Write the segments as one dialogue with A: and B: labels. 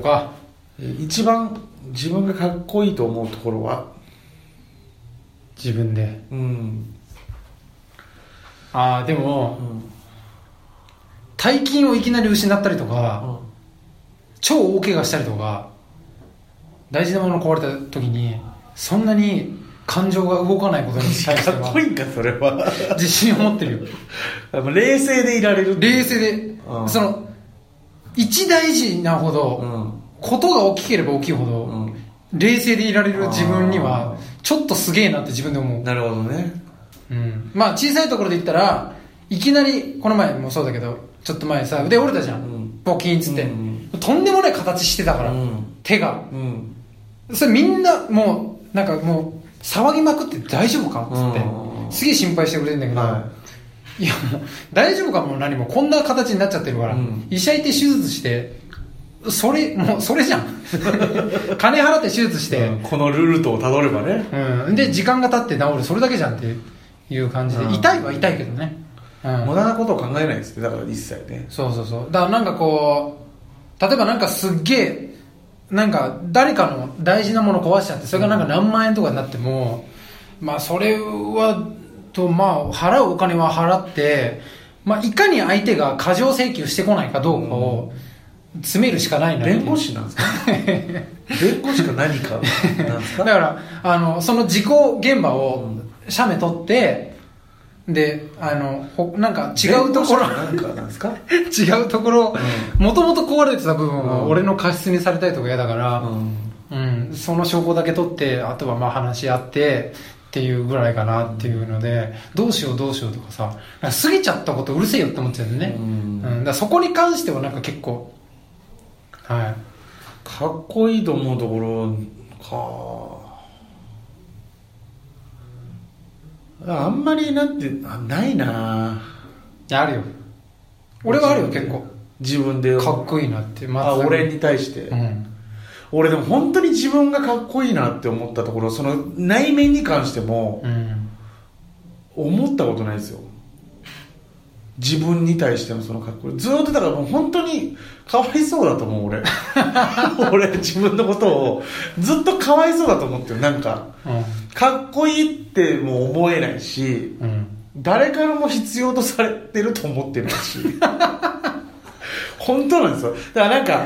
A: 次行こうか
B: 一番自分がかっこいいと思うところは
A: 自分で。
B: うん、
A: ああでも、大金をいきなり失ったりとか、超大怪我したりとか大事なもの壊れた時にそんなに感情が動かないことに対して
B: かっ
A: は
B: こいいんかそれは。
A: 自信を持ってるよ。
B: 冷静でいられる
A: 冷静で、
B: うん。
A: その一大事なほど、
B: うん。
A: ことが大きければ大きいほど、
B: うん。
A: 冷静でいられる自分に
B: あ
A: はちょっとすげえなって自分で思う、
B: なるほどね。
A: うん、まあ小さいところで言ったらいきなりこの前もそうだけどちょっと前さ腕折れたじゃん、
B: うん。
A: ボキンっつって、
B: うん
A: とんでもない形してたから、
B: うん。
A: 手が。
B: うん。
A: それみんなもうなんかもう騒ぎまくって大丈夫かっつって、
B: うん。
A: すげえ心配してくれてんだけど、、
B: はい
A: やもう大丈夫かも何も。こんな形になっちゃってるから、
B: うん。
A: 医者行って手術してそれもうそれじゃん。金払って手術して、
B: うんこのルートをたどればね。
A: うん、で時間が経って治る。それだけじゃんっていう感じで、
B: うん。
A: 痛いは痛いけどね、うん。
B: 無駄なことを考えないですね。だから一切ね。
A: そうそうそう。だからなんかこう例えばなんかすっげえなんか誰かの大事なもの壊しちゃってそれがなんか何万円とかになっても、まあそれはとまあ払うお金は払って、まあ、いかに相手が過剰請求してこないかどうかを詰めるしかないな
B: 弁護士なんですか？弁護士か何か？なんですか？
A: だからあのその事故現場を写メ撮ってであのほなんか違うところ
B: かなんかなんですか？
A: 違うところもともと壊れてた部分を俺の過失にされたりとか嫌だから、うん。その証拠だけ取ってあとはまあ話し合ってっていうぐらいかなっていうので、どうしようどうしようとかさか過ぎちゃったことうるせえよって思っちゃうんだよね、
B: う
A: うん。んだそこに関してはなんか結構はい。
B: かっこいいと思うところか。あんまりなんてあな。いな
A: あるよ。俺はあるよ結構。
B: 自分で。
A: かっこいいなって。ま
B: あ俺に対して、
A: うん
B: 俺でも本当に自分がかっこいいなって思ったところその内面に関しても
A: うん
B: 思ったことないですよ。自分に対してのそのかっこいい。ずーっとだからもう本当にかわいそうだと思う俺。俺自分のことを。ずっとかわいそうだと思ってる。なんかかっこいいっても思えないし
A: うんうん。
B: 誰からも必要とされてると思ってないし。本当なんですよ。だからなんか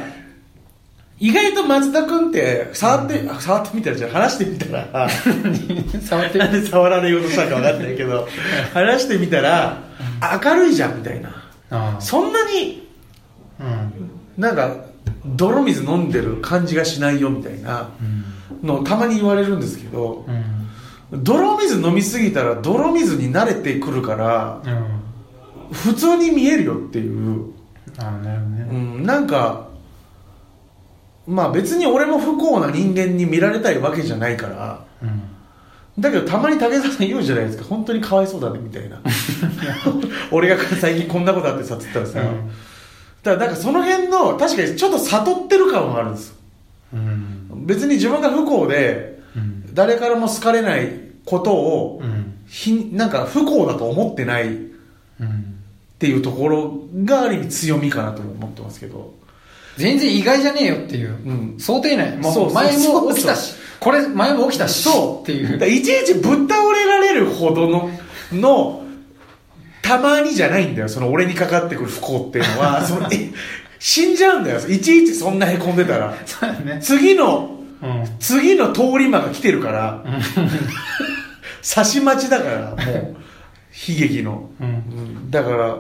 B: 意外と松田君って触って、あ触ってみたらじゃあ話してみたら
A: 触って？
B: なんで触られようとしたか分かんないけど話してみたら明るいじゃんみたいな。
A: あ
B: そんなに
A: あうん。
B: なんか泥水飲んでる感じがしないよみたいなのをたまに言われるんですけど
A: うん。
B: 泥水飲みすぎたら泥水に慣れてくるから
A: うん。
B: 普通に見えるよっていう、
A: ああなるほどね。
B: うん、なんかまあ別に俺も不幸な人間に見られたいわけじゃないから。
A: うん。
B: だけどたまに武田さん言うじゃないですか。本当にかわいそうだねみたいな。俺が最近こんなことあってさっつったらさ、
A: うん
B: だからなんかその辺の確かにちょっと悟ってる感はあるんですよ。
A: うん。
B: 別に自分が不幸で
A: うん。
B: 誰からも好かれないことを
A: うん。
B: ひなんか不幸だと思ってないっ
A: うん
B: ていうところがある意味強みかなと思ってますけど
A: 全然意外じゃねえよっていう、
B: うん。
A: 想定内。も
B: そうそう。
A: う前も起きたし。これ前も起きたし。
B: そう。
A: っていう。
B: いちいちぶっ倒れられるほどののたまにじゃないんだよ。その俺にかかってくる不幸っていうのは。そのえ死んじゃうんだよ。いちいちそんなへこんでたら。
A: そうだね。
B: 次の
A: うん。
B: 次の通り魔が来てるから。差し待ちだからもう。悲劇の、
A: うん
B: うん。だから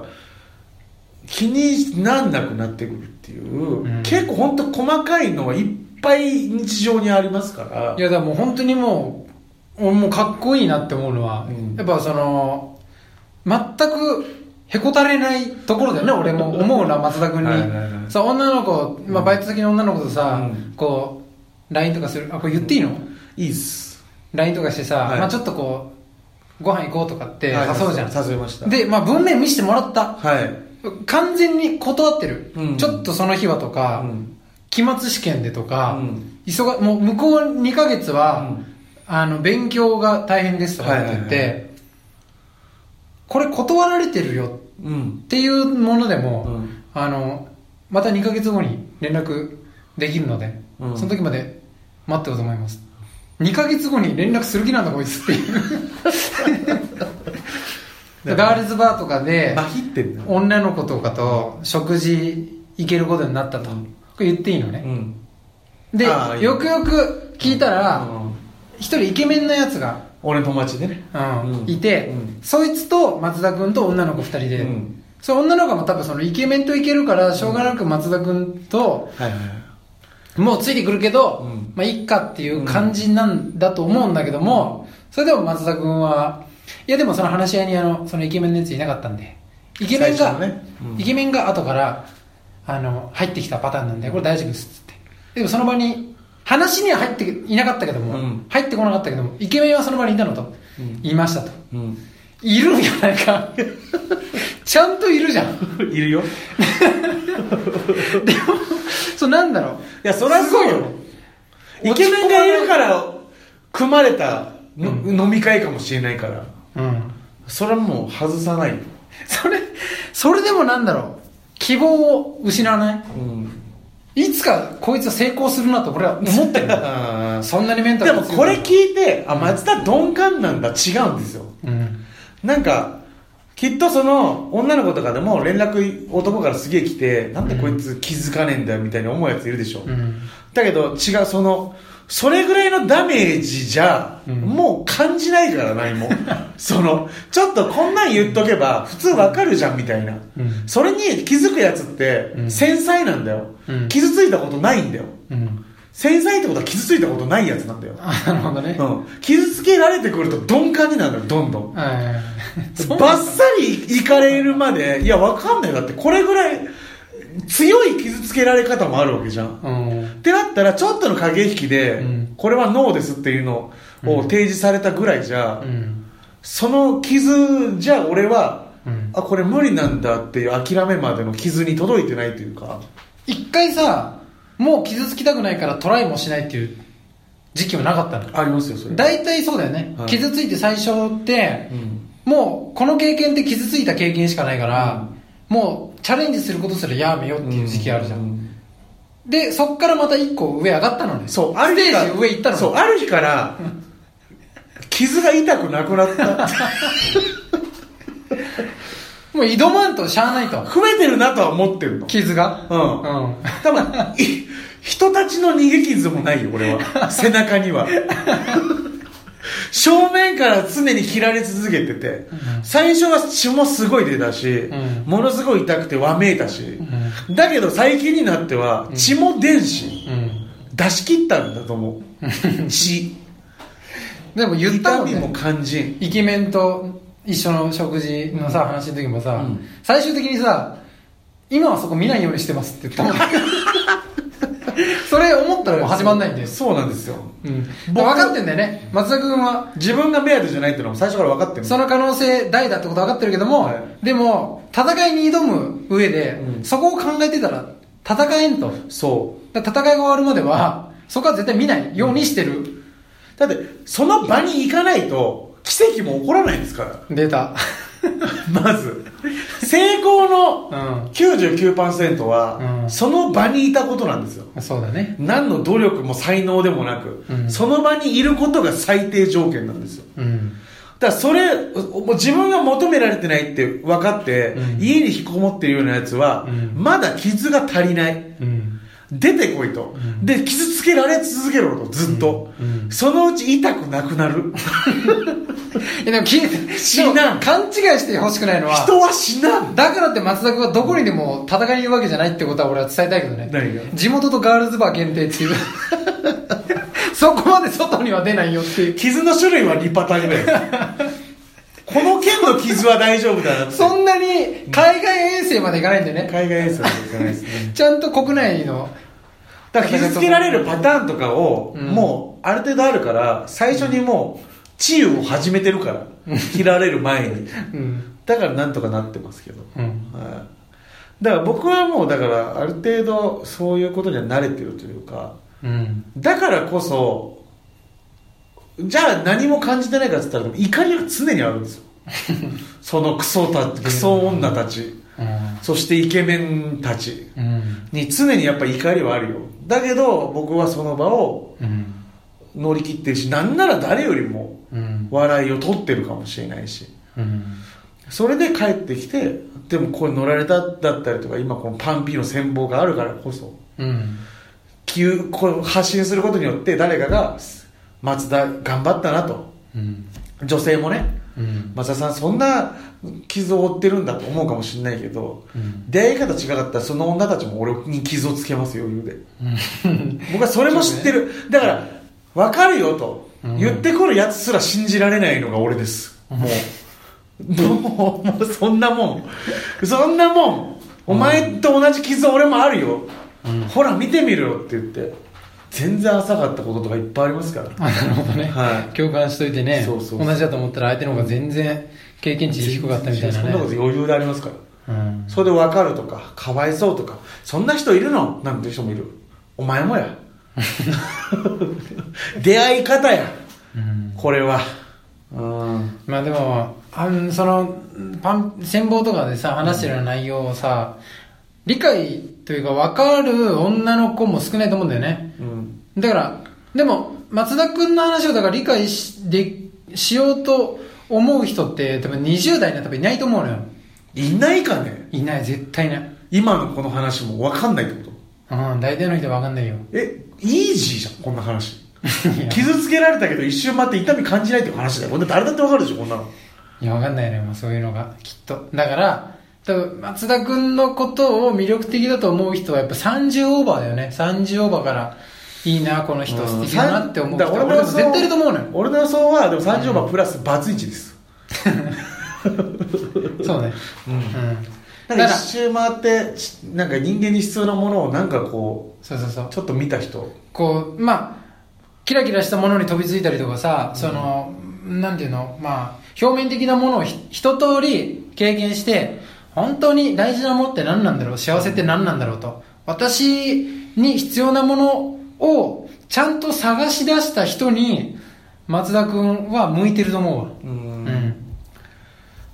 B: 気になんなくなってくるっていう、
A: うん。
B: 結構本当細かいのがいっぱい日常にありますから。
A: いやだからもう本当にもう俺もうかっこいいなって思うのは、
B: うん。
A: やっぱその全くへこたれないところだよね俺も思うな松田君に。
B: はいはいはい
A: さ女の子、まあ、バイト先の女の子とさ、
B: うん。
A: こう LINE とかするあこれ言っていいの、
B: いいっす。
A: LINE とかしてさ、
B: はい。
A: まあ、ちょっとこうご飯行こうとかって誘
B: はい。う
A: じゃん、
B: 誘いました。
A: で、まあ、文面見せてもらった。
B: はい、
A: 完全に断ってる、
B: うん。
A: ちょっとその日はとか、
B: うん。
A: 期末試験でとか、
B: うん。
A: 急がもう向こう2ヶ月は、
B: うん。
A: あの勉強が大変ですとかって言って、
B: はいはい
A: これ断られてるよ
B: うん。
A: っていうものでも、
B: うん。
A: あのまた2ヶ月後に連絡できるので、
B: うん。
A: その時まで待ってようと思います。2ヶ月後に連絡する気なんだこいつっていう ガールズバーとかで
B: まひってん
A: 女の子とかと食事行けることになったと、
B: うん。
A: これ言っていいのね、
B: うん。
A: でよくよく聞いたら
B: うん。
A: 一人イケメンなやつが、
B: 俺の友達でね。
A: うん
B: うん。
A: いて、
B: うん。
A: そいつと松田君と女の子2人で、
B: うん。
A: その女の子も多分そのイケメンといけるからしょうがなく松田君ともうついてくるけど、
B: うん。
A: まあいっかっていう感じなんだと思うんだけども、それでも松田君はいやでもその話し合いにあのそのイケメンのやついなかったんで。イケメンが、
B: ね。うん。
A: イケメンが後からあの入ってきたパターンなんでこれ大丈夫ですっつって。でもその場に話には入っていなかったけども、
B: うん。
A: 入ってこなかったけどもイケメンはその場にいたのと。
B: うん。
A: 言いましたと。
B: うん。
A: いるんやないか。ちゃんといるじゃん。
B: いるよ。
A: でもそうなんだろう。
B: いやそりゃそうよ。イケメンがいるから組まれたの、飲み会かもしれないから
A: うん。
B: それはもう外さない。よ
A: それそれでもなんだろう。希望を失わない。
B: うん
A: いつかこいつは成功するなと俺は思ってる。
B: あー
A: そんなにメンタ
B: で
A: ルが強い
B: もこれ聞いてあ松田鈍感なんだ。違うんですよ。
A: うん。
B: なんかきっとその女の子とかでも連絡男からすげえ来てなんでこいつ気づかねえんだよみたいに思うやついるでしょ、
A: うん。
B: だけど違うそのそれぐらいのダメージじゃ、
A: うん。
B: もう感じないから何も。そのちょっとこんなん言っとけば普通わかるじゃんみたいな、
A: うん。
B: それに気づくやつって
A: うん。
B: 繊細なんだよ、
A: うん。
B: 傷ついたことないんだよ。
A: うん。
B: 繊細ってことは傷ついたことないやつなんだよ、
A: あなるほどね。
B: うん、傷つけられてくると鈍感になるのよどんどん。
A: はいはいはい。そ う
B: バッサリいかれるまでいやわかんないだってこれぐらい強い傷つけられ方もあるわけじゃん。
A: うん
B: ってなったらちょっとの駆け引きで、
A: うん。
B: これはノーですっていうのを提示されたぐらいじゃ、
A: うん。
B: その傷じゃ俺は、
A: うん。
B: あこれ無理なんだっていう諦めまでの傷に届いてないというか。
A: 一回さもう傷つきたくないからトライもしないっていう時期はなかったの。
B: ありますよそれ。
A: 大体そうだよね、
B: はい。
A: 傷ついて最初って
B: う、ん。
A: もうこの経験って傷ついた経験しかないから、もうチャレンジすることすらやめようっていう時期あるじゃんでそっからまた一個上上がったのね。
B: そうある日から
A: 上行ったの
B: そうある日から傷が痛くなくなった。
A: もう挑まんとしゃあないと。
B: 増えてるなとは思ってるの。
A: 傷が？
B: うん。
A: うん。
B: 多分い人たちの逃げ傷もないよ俺は。背中には正面から常に切られ続けてて、最初は血もすごい出たし、
A: ん。
B: ものすごい痛くてわめいたし、だけど最近になっては血も出んし、
A: うん。
B: 出し切ったんだと思う。血。
A: でも言ったもん
B: 痛みも
A: ね
B: 感じん
A: イケメンと一緒の食事のさ、話の時もさ、
B: うん。
A: 最終的にさ今はそこ見ないようにしてますって言った それ思ったらもう始まんないんで、
B: そうなんですよ。
A: うん、
B: 僕
A: 分かってんだよね。松田君は。
B: 自分が目当てじゃないってのも最初から分かってる
A: その可能性大だってこと分かってるけども、
B: はい。
A: でも戦いに挑む上で、
B: うん。
A: そこを考えてたら戦えんと。
B: そ
A: だから戦いが終わるまではそこは絶対見ない。ようにしてる、
B: うだってその場に行かないと奇跡も起こらないんですから。
A: 出た
B: まず。成功の
A: うん。
B: 99%は、
A: うん。
B: その場にいたことなんですよ。
A: そうだね。
B: 何の努力も才能でもなく、
A: うん。
B: その場にいることが最低条件なんですよ。
A: うん。
B: だからそれもう自分が求められてないって分かって、
A: うん。
B: 家に引きこもってるようなやつは、
A: うん。
B: まだ傷が足りない。
A: うん。
B: 出てこいと、
A: うん。
B: で傷つけられ続けろとずっと、
A: うん。うん。
B: そのうち痛くなくなる
A: えでも聞いて
B: 死なん。
A: でも勘違いしてほしくないのは
B: 人は死なん。
A: だからって松田君はどこにでも戦いにいるわけじゃないってことは俺は伝えたいけどね。
B: 何が？
A: 地元とガールズバー限定っていう。そこまで外には出ないよっていう。
B: 傷の種類は2パターンぐらいこの剣の傷は大丈夫だなって。
A: そんなに海外遠征まで行かないんでね。
B: 海外遠征は行かないですね。
A: ちゃんと国内の
B: だから傷つけられるパターンとかを、
A: うん。
B: もうある程度あるから最初にもう治癒を始めてるから切られる前に。
A: うん。
B: だからなんとかなってますけど、
A: うん。
B: はい、だから僕はもうだからある程度そういうことには慣れてるというか
A: うん。
B: だからこそじゃあ何も感じてないかっつったら怒りは常にあるんですよ。そのクソたクソ女たち。
A: うん。
B: そしてイケメンたち
A: うん。
B: に常にやっぱ怒りはあるよ。だけど僕はその場を
A: うん
B: 乗り切ってるしなんなら誰よりも
A: うん。
B: 笑いを取ってるかもしれないし。
A: うん。
B: それで帰ってきてでもこれ乗られただったりとか今このパンピーの戦望があるからこそ
A: うん
B: 急こう発信することによって誰かが松田頑張ったなと。
A: うん。
B: 女性もね
A: うん。
B: 松田さんそんな傷を負ってるんだと思うかもしれないけど
A: うん。
B: 出会い方違かったらその女たちも俺に傷をつけますよ余裕で。
A: うん。
B: 僕はそれも知ってる、だから分かるよと。
A: うん。
B: 言ってくるやつすら信じられないのが俺です。もう。もうもうそんなもん。そんなもん。お前と同じ傷俺もあるよ、
A: うん。
B: ほら見てみろよって言って。全然浅かったこととかいっぱいありますから。
A: あなるほどね、
B: はい。
A: 共感しといてね。
B: そうそうそう。
A: 同じだと思ったら相手の方が全然経験値低かったみたいな
B: そんなこと
A: ね
B: 余裕でありますから。
A: うん。
B: それで分かるとかかわいそうとか。そんな人いるの？なんていう人もいる。お前もや 出会い方や。
A: うん。
B: これは。うん。
A: まあでもあんそのパン戦望とかでさ話してる内容をさ、理解というか分かる女の子も少ないと思うんだよね。
B: うん。
A: だからでも松田君の話をだから理解しでしようと思う人って多分20代には多分いないと思うのよ。
B: いないかね。
A: いない絶対いない。
B: 今のこの話も分かんないってこと？
A: うん大体の人は分かんないよ。
B: えイージーじゃんこんな話 傷つけられたけど一瞬待って痛み感じないっていう話だよこれ誰だって分かるでしょこんなの
A: いや、わかんないね、もうそういうのが、きっと。だから、多分、松田くんのことを魅力的だと思う人は、やっぱ30オーバーだよね。30オーバーから、いいな、この人
B: うん
A: 素敵だなって思う人。
B: だから
A: 俺も絶対いると思うのよ。
B: 俺の予想はでも30番プラスバツイチです、
A: そうね。
B: うん
A: うん。
B: なんか一周回ってしなんか人間に必要なものをなんかこ
A: そうそうそう
B: う。ちょっと見た人
A: こう、まあ、キラキラしたものに飛びついたりとかさ、その、なんていうの、まあ、表面的なものをひ一通り経験して、本当に大事なものって何なんだろう、幸せって何なんだろうと。私に必要なものをちゃんと探し出した人に、松田くんは向いてると思うわ。
B: う
A: うんん。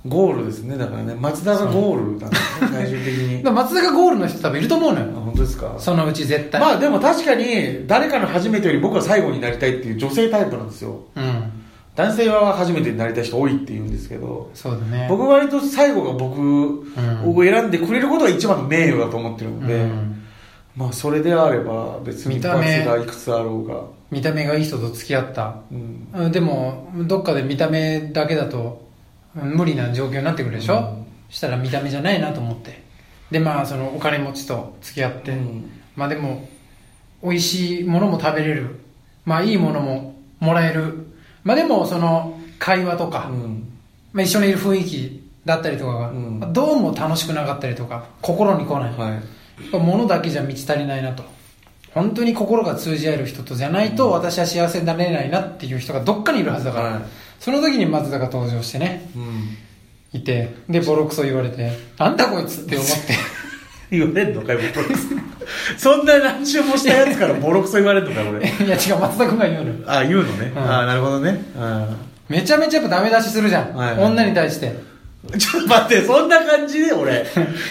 B: ゴールですね。だからね松田がゴールなんですね 最終的に。
A: 松田がゴールの人多分いると思うの
B: あ
A: よ。
B: 本当ですか？
A: そのうち絶対。
B: まあでも確かに誰かの初めてより僕は最後になりたいっていう女性タイプなんですよ。
A: うん。
B: 男性は初めてになりたい人多いって言うんですけど
A: そうだね。
B: 僕割と最後が僕を選んでくれることが一番の名誉だと思ってるので、
A: うん。
B: まあそれであれば別に一発
A: 見た目。
B: がいくつあろうが、
A: 見た目がいい人と付き合った。
B: うん、
A: うんでもどっかで見た目だけだとうん無理な状況になってくるでしょ、
B: うん。
A: したら見た目じゃないなと思って。でまあそのお金持ちと付き合って、
B: うん。
A: まあでも美味しいものも食べれる。まあいいものももらえる。まあでもその会話とか、
B: うん。
A: まあ、一緒にいる雰囲気だったりとかが、どうも楽しくなかったりとか心に来ない、
B: はい。
A: 物だけじゃ満ち足りないなと。本当に心が通じ合える人とじゃないと私は幸せになれないなっていう人がどっかにいるはずだから、
B: はい
A: その時に松田が登場してね
B: うん、
A: いてでボロクソ言われてなんだこいつって思って。
B: 言われんのかよボロクソ。そんな何周もしたやつからボロクソ言われんのかよ俺。
A: いや違う松田君が言うのよ。
B: あ言うのね、
A: うん。
B: あなるほどね。あ
A: めちゃめちゃやっぱダメ出しするじゃん、
B: はいはい。
A: 女に対して。
B: ちょっと待ってそんな感じで俺。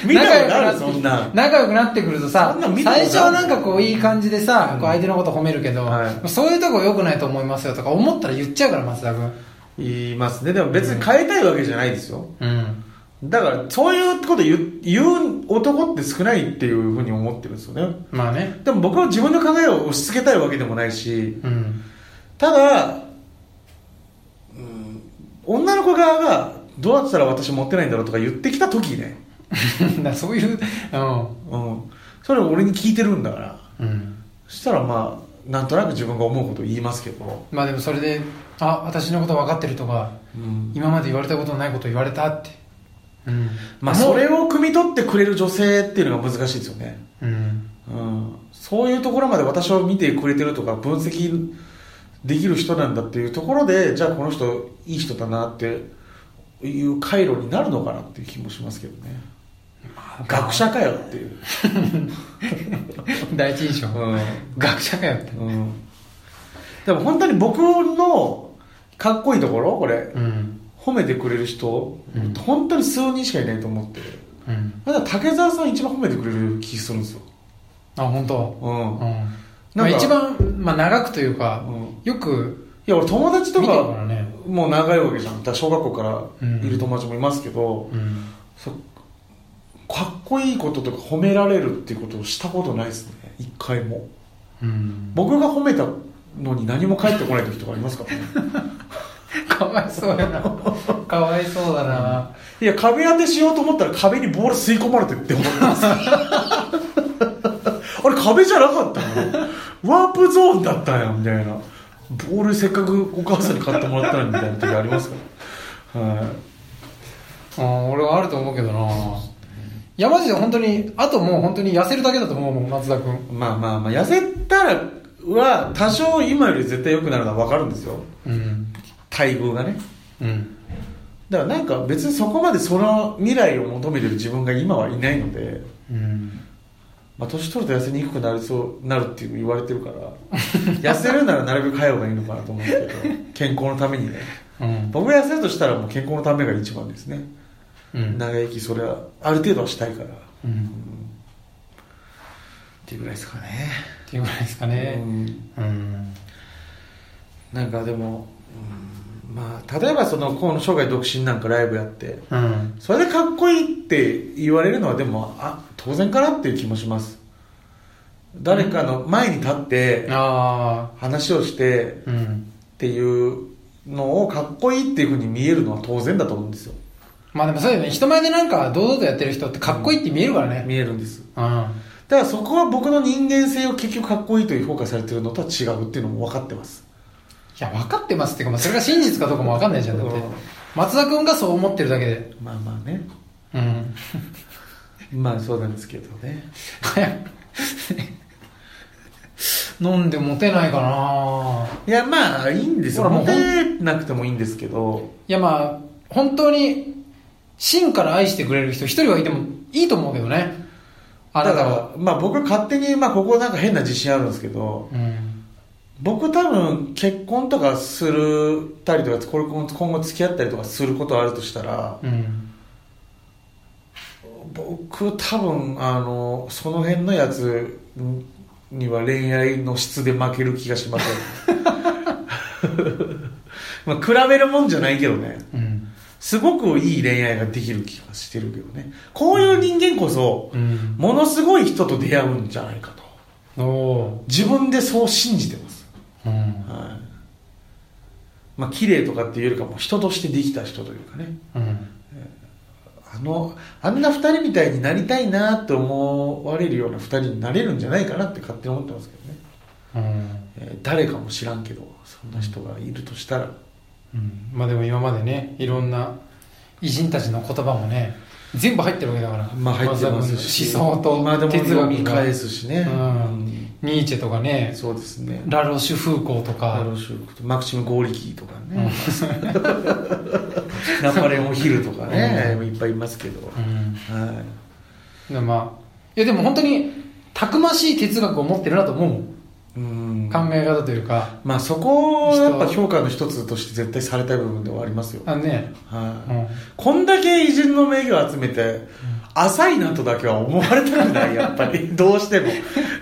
B: 見たことあるそんな。
A: 仲良くなってくるとさ最初はなんかこういい感じでさ、こう相手のこと褒めるけど、
B: はい。
A: そういうとこ良くないと思いますよとか思ったら言っちゃうから松田君
B: 言いますね。でも別に変えたいわけじゃないですよ。
A: うん。
B: だからそういうこと言う言う男って少ないっていうふうに思ってるんですよね。
A: まあね。
B: でも僕は自分の考えを押し付けたいわけでもないし。
A: うん。
B: ただ、うん、女の子側がどうやったら私持ってないんだろうとか言ってきた時ね、
A: だそういう
B: うん、それを俺に聞いてるんだから。
A: うん、うん、
B: そしたらまあなんとなく自分が思うことを言いますけど、
A: まあでもそれであ私のこと分かってるとか
B: うん、
A: 今まで言われたことないこと言われたって。うん。
B: まあそれを汲み取ってくれる女性っていうのが難しいですよね。
A: うん。
B: うん、そういうところまで私を見てくれてるとか分析できる人なんだっていうところでじゃあこの人いい人だなっていう回路になるのかなっていう気もしますけどね学者かよっていう、
A: 第一印象、
B: うん。
A: 学者かよって。
B: うん、でも本当に僕のかっこいいところこれ。
A: うん。
B: 褒めてくれる人、
A: うん。
B: 本当に数人しかいないと思って。
A: うん。
B: ただ竹澤さん一番褒めてくれる気するんですよ。
A: あ本当？
B: うん、い
A: うん。ま
B: なんか。
A: あ一番、まあ、長くというか、
B: うん。
A: よく
B: や俺友達と
A: かね。
B: もう長いわけじゃん。小学校からいる友達もいますけど、
A: うん。
B: そかっこいいこととか褒められるっていうことをしたことないですね。一回も。
A: うん。
B: 僕が褒めたのに何も返ってこない時とかありますからね。
A: かわいそうやな。かわいそうだな、
B: いや壁当てしようと思ったら壁にボール吸い込まれてって思ってます あれ壁じゃなかったの？ワープゾーンだったんやみたいな。ボールせっかくお母さんに買ってもらったのにみたいな時ありますから。はい。
A: うん、俺はあると思うけどないやマジで本当にあともう本当に痩せるだけだと思うもん松田君。
B: まあまあまあ痩せたらは多少今より絶対良くなるのは分かるんですよ。
A: うん。
B: 待遇がね。
A: うん。
B: だからなんか別にそこまでその未来を求めてる自分が今はいないので、
A: うん。
B: まあ、年取ると痩せにくくなりそうなるっていう言われてるから痩せるならなるべく早い方がいいのかなと思うんですけど健康のためにね。
A: うん。
B: 僕が痩せるとしたらもう健康のためが一番ですね、
A: うん
B: 長生きそれはある程度はしたいから、っ
A: うん。
B: ていうぐらいですかね、
A: っていうぐらいですか
B: う
A: ね
B: ん。
A: うん。
B: なんかでも、うんまあ例えばそのこの生涯独身なんかライブやって
A: うん。
B: それでかっこいいって言われるのはでもあ当然かなっていう気もします。誰かの前に立って
A: あ
B: 話をしてっていうのをかっこいいっていうふうに見えるのは当然だと思うんですよ
A: まあでもそうだよね。人前でなんか堂々とやってる人ってかっこいいって見えるからね。
B: 見えるんです。
A: うん。
B: だからそこは僕の人間性を結局かっこいいという評価されてるのとは違うっていうのも分かってます。
A: いや分かってますっていうか、まあ、それが真実かどうかも分かんないじゃんだって。
B: うん。
A: 松田君がそう思ってるだけで。
B: まあまあね。
A: うん。
B: まあそうなんですけどね。
A: 早く。飲んでモテないかな。い
B: やまあいいんですよ。モテなくてもいいんですけど。
A: いやまあ本当に真から愛してくれる人一人はいてもいいと思うけどね。あなたは。
B: だからまあ僕勝手にまあここなんか変な自信あるんですけど
A: うん。
B: 僕多分結婚とかするたりとか今後付き合ったりとかすることあるとしたら
A: うん。
B: 僕多分あのその辺のやつには恋愛の質で負ける気がしません。まあ比べるもんじゃないけどね。
A: うん
B: すごくいい恋愛ができる気がしてるけどね。こういう人間こそ
A: うん。
B: ものすごい人と出会うんじゃないかと。自分でそう信じてます。
A: ーうん。
B: はい。まあ綺麗とかっていうよりかも人としてできた人というかね。
A: うん。
B: あのあんな二人みたいになりたいなって思われるような二人になれるんじゃないかなって勝手に思ってますけどね、
A: うん。
B: えー誰かも知らんけどそんな人がいるとしたら、
A: うん。まあでも今までねいろんな偉人たちの言葉もね全部入ってるわけだから。
B: まあ入ってますし。
A: 思想と
B: 今でも
A: 哲学が。
B: 返すしね、
A: うん。ニーチェとかね。
B: そうですね。
A: ラロシュ・フーコーとか
B: カロシュマクシム・ゴーリキーとかね、ナポレオン・ヒルとかね、いっぱいいますけど、
A: うん。
B: はい。
A: でまあいやでも本当にたくましい哲学を持ってるなと思う。もん
B: うん。
A: 考え方というか
B: まあそこをやっぱ評価の一つとして絶対されたい部分ではありますよ、
A: あのね、
B: はい。
A: うん。
B: こんだけ偉人の名義を集めて、浅いなとだけは思われたくない、やっぱり。どうしても。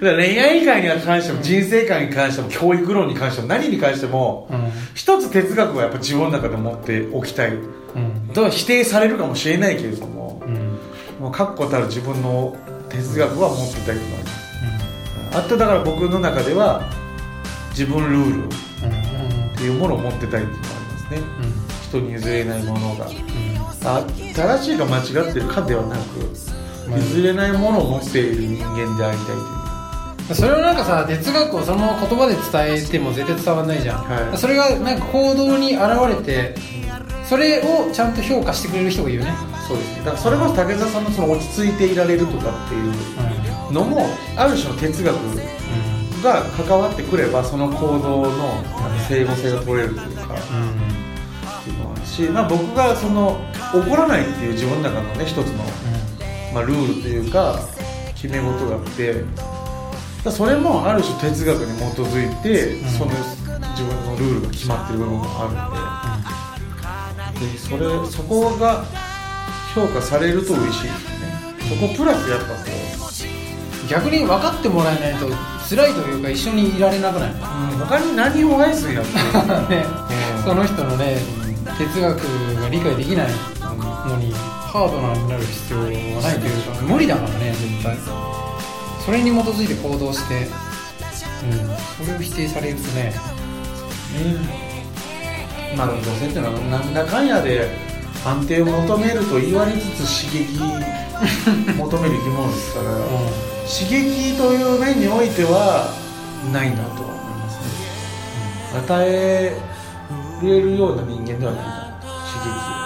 B: 恋愛観に関しても、人生観に関しても、教育論に関しても、何に関しても、
A: うん。
B: 一つ哲学はやっぱ自分の中で持っておきたい。
A: うん。
B: とは否定されるかもしれないけれども、
A: うん。
B: もう確固たる自分の哲学は持ってたいと思います。あとだから僕の中では、自分ルールっ
A: うん。
B: ていうものを持ってたいっていうのがありますね。人に譲れないものが。あ正しいか間違ってるかではなく
A: まあ
B: 譲れないものを持っている人間でありたいという。
A: うんそれをなんかさ哲学をそのまま言葉で伝えても絶対伝わらないじゃん、
B: はい。
A: それがなんか行動に現れてそれをちゃんと評価してくれる人がいるよね。
B: そうですね。だからそれこそ武田さんのその落ち着いていられるとかっていうのもある種の哲学が関わってくればその行動の整合性が取れるというかっていうのはあるし、まあ、僕がその怒らないっていう自分の中のね一つの、まあ、ルールというか決め事があってだそれもある種哲学に基づいて、
A: うん。
B: その自分のルールが決まってる部分もあるんででそれそこが評価されると嬉しいですよね。そこプラスやっぱこ
A: 逆に分かってもらえないと辛いというか一緒にいられなくない、
B: う、うん、他に何を愛すんやって
A: ね。
B: うん。
A: その人のね哲学が理解できないのにハードナーになる必要はないというか無理だからね絶対。それに基づいて行動して、うん、それを否定されるとね
B: ねまあ女性っていうのはなんだかんやで安定を求めると言われつつ刺激求める生き物ですから、刺激という面においてはないなとは思いますね、与えれるような人間ではないかな刺激。